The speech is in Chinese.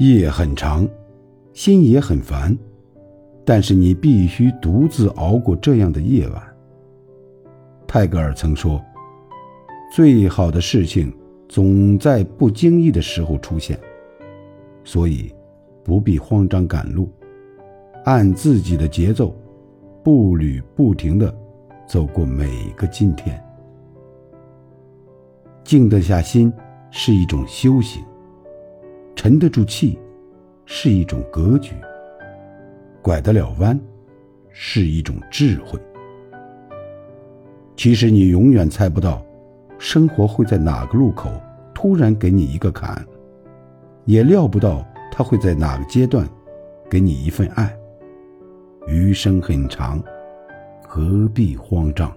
夜很长，心也很烦，但是你必须独自熬过这样的夜晚。泰戈尔曾说：“最好的事情总在不经意的时候出现，所以不必慌张赶路，按自己的节奏，步履不停地走过每个今天。静得下心是一种修行。”沉得住气，是一种格局；拐得了弯，是一种智慧。其实你永远猜不到，生活会在哪个路口突然给你一个坎，也料不到他会在哪个阶段给你一份爱。余生很长，何必慌张？